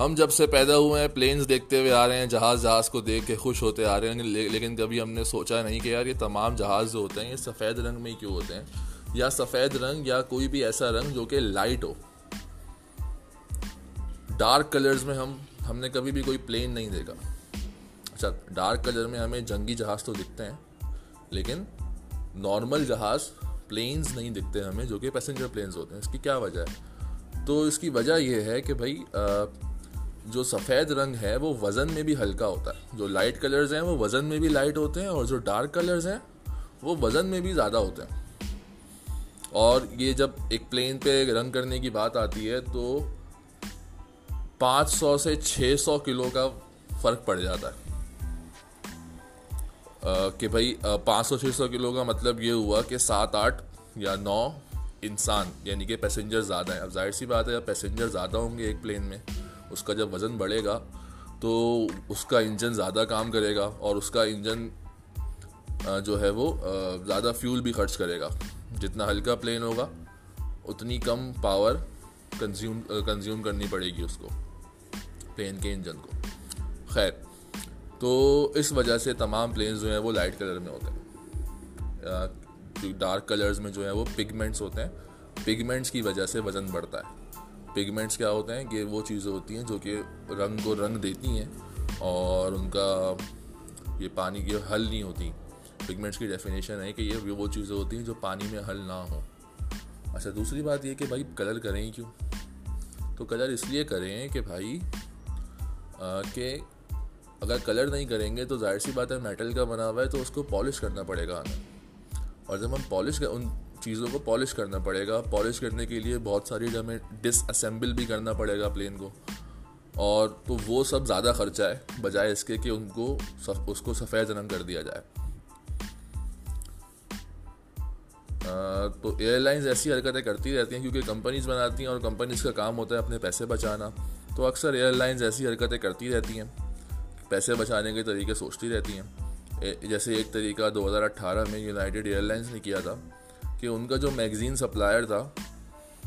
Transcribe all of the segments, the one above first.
ہم جب سے پیدا ہوئے ہیں پلینز دیکھتے ہوئے آ رہے ہیں، جہاز جہاز کو دیکھ کے خوش ہوتے آ رہے ہیں لیکن کبھی ہم نے سوچا نہیں کہ یار یہ تمام جہاز جو ہوتے ہیں، یہ سفید رنگ میں ہی کیوں ہوتے ہیں؟ یا سفید رنگ یا کوئی بھی ایسا رنگ جو کہ لائٹ ہو۔ ڈارک کلرز میں ہم ہم نے کبھی بھی کوئی پلین نہیں دیکھا۔ اچھا ڈارک کلر میں ہمیں جنگی جہاز تو دکھتے ہیں، لیکن نارمل جہاز پلینز نہیں دکھتے ہمیں جو کہ پیسنجر پلینز ہوتے ہیں۔ اس کی کیا وجہ ہے؟ تو اس کی وجہ یہ ہے کہ بھائی جو سفید رنگ ہے وہ وزن میں بھی ہلکا ہوتا ہے۔ جو لائٹ کلرز ہیں وہ وزن میں بھی لائٹ ہوتے ہیں اور جو ڈارک کلرز ہیں وہ وزن میں بھی زیادہ ہوتے ہیں۔ اور یہ جب ایک پلین پہ رنگ کرنے کی بات آتی ہے تو پانچ سو سے چھ سو کلو کا فرق پڑ جاتا ہے۔ کہ بھائی پانچ سو چھ سو کلو کا مطلب یہ ہوا کہ سات آٹھ یا نو انسان یعنی کہ پیسنجر زیادہ ہیں۔ اب ظاہر سی بات ہے جب پیسنجر زیادہ ہوں گے ایک پلین میں۔ اس کا جب وزن بڑھے گا تو اس کا انجن زیادہ کام کرے گا اور اس کا انجن جو ہے وہ زیادہ فیول بھی خرچ کرے گا۔ جتنا ہلکا پلین ہوگا، اتنی کم پاور کنزیوم کنزیوم کرنی پڑے گی اس کو پلین کے انجن کو۔ خیر، تو اس وجہ سے تمام پلینز جو ہیں وہ لائٹ کلر میں ہوتے ہیں۔ ڈارک کلرز میں جو ہے وہ پگمنٹس ہوتے ہیں۔ پگمنٹس کی وجہ سے وزن بڑھتا ہے۔ پگمنٹس کیا ہوتے ہیں کہ وہ چیزیں ہوتی ہیں جو کہ رنگ کو رنگ دیتی ہیں اور ان کا یہ پانی کی حل نہیں ہوتی۔ پگمنٹس کی ڈیفینیشن ہے کہ یہ وہ چیزیں ہوتی ہیں جو پانی میں حل نہ ہوں۔ اچھا دوسری بات یہ کہ بھائی کلر کریں ہی کیوں؟ تو کلر اس لیے کریں کہ بھائی کہ اگر کلر نہیں کریں گے تو ظاہر سی بات ہے میٹل کا بنا ہوا ہے تو اس کو پالش کرنا پڑے گا ہمیں اور جب ہم پالش ان چیزوں کو پالش کرنا پڑے گا۔ پالش کرنے کے لیے بہت ساری ہمیں ڈس اسمبل بھی کرنا پڑے گا پلین کو۔ اور تو وہ سب زیادہ خرچہ ہے، بجائے اس کے کہ ان کو اس کو سفید رنگ کر دیا جائے۔ تو ایئر لائنز ایسی حرکتیں کرتی رہتی ہیں کیونکہ کمپنیز بناتی ہیں اور کمپنیز کا کام ہوتا ہے اپنے پیسے بچانا۔ تو اکثر ایئر لائنز ایسی حرکتیں کرتی رہتی ہیں، پیسے بچانے کے طریقے سوچتی رہتی ہیں۔ جیسے ایک طریقہ دو ہزار اٹھارہ میں یونائٹیڈ ایئر لائنس نے کیا تھا۔ کہ ان کا جو میگزین سپلائر تھا،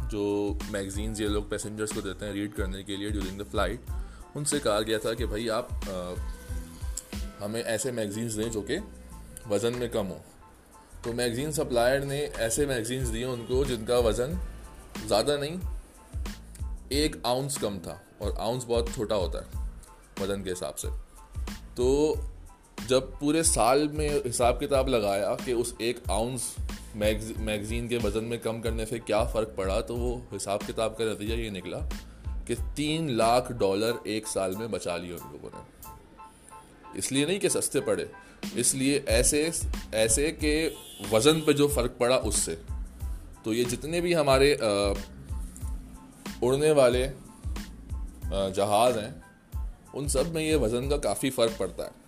جو میگزینز یہ لوگ پیسنجرس کو دیتے ہیں ریڈ کرنے کے لیے ڈیورنگ دا فلائٹ ان سے کہا گیا تھا کہ بھائی آپ ہمیں ایسے میگزینس دیں جو کہ وزن میں کم ہو تو میگزین سپلائر نے ایسے میگزینس دیے ان کو جن کا وزن زیادہ نہیں، ایک آؤنس کم تھا اور آؤنس بہت چھوٹا ہوتا ہے وزن کے حساب سے۔ تو جب پورے سال میں حساب کتاب لگایا کہ اس ایک آؤنس میگزین کے وزن میں کم کرنے سے کیا فرق پڑا، تو وہ حساب کتاب کا نتیجہ یہ نکلا کہ تین لاکھ ڈالر ایک سال میں بچا لیے ان لوگوں نے۔ اس لیے نہیں کہ سستے پڑے، اس لیے ایسے ایسے کہ وزن پہ جو فرق پڑا اس سے۔ تو یہ جتنے بھی ہمارے اڑنے والے جہاز ہیں، ان سب میں یہ وزن کا کافی فرق پڑتا ہے۔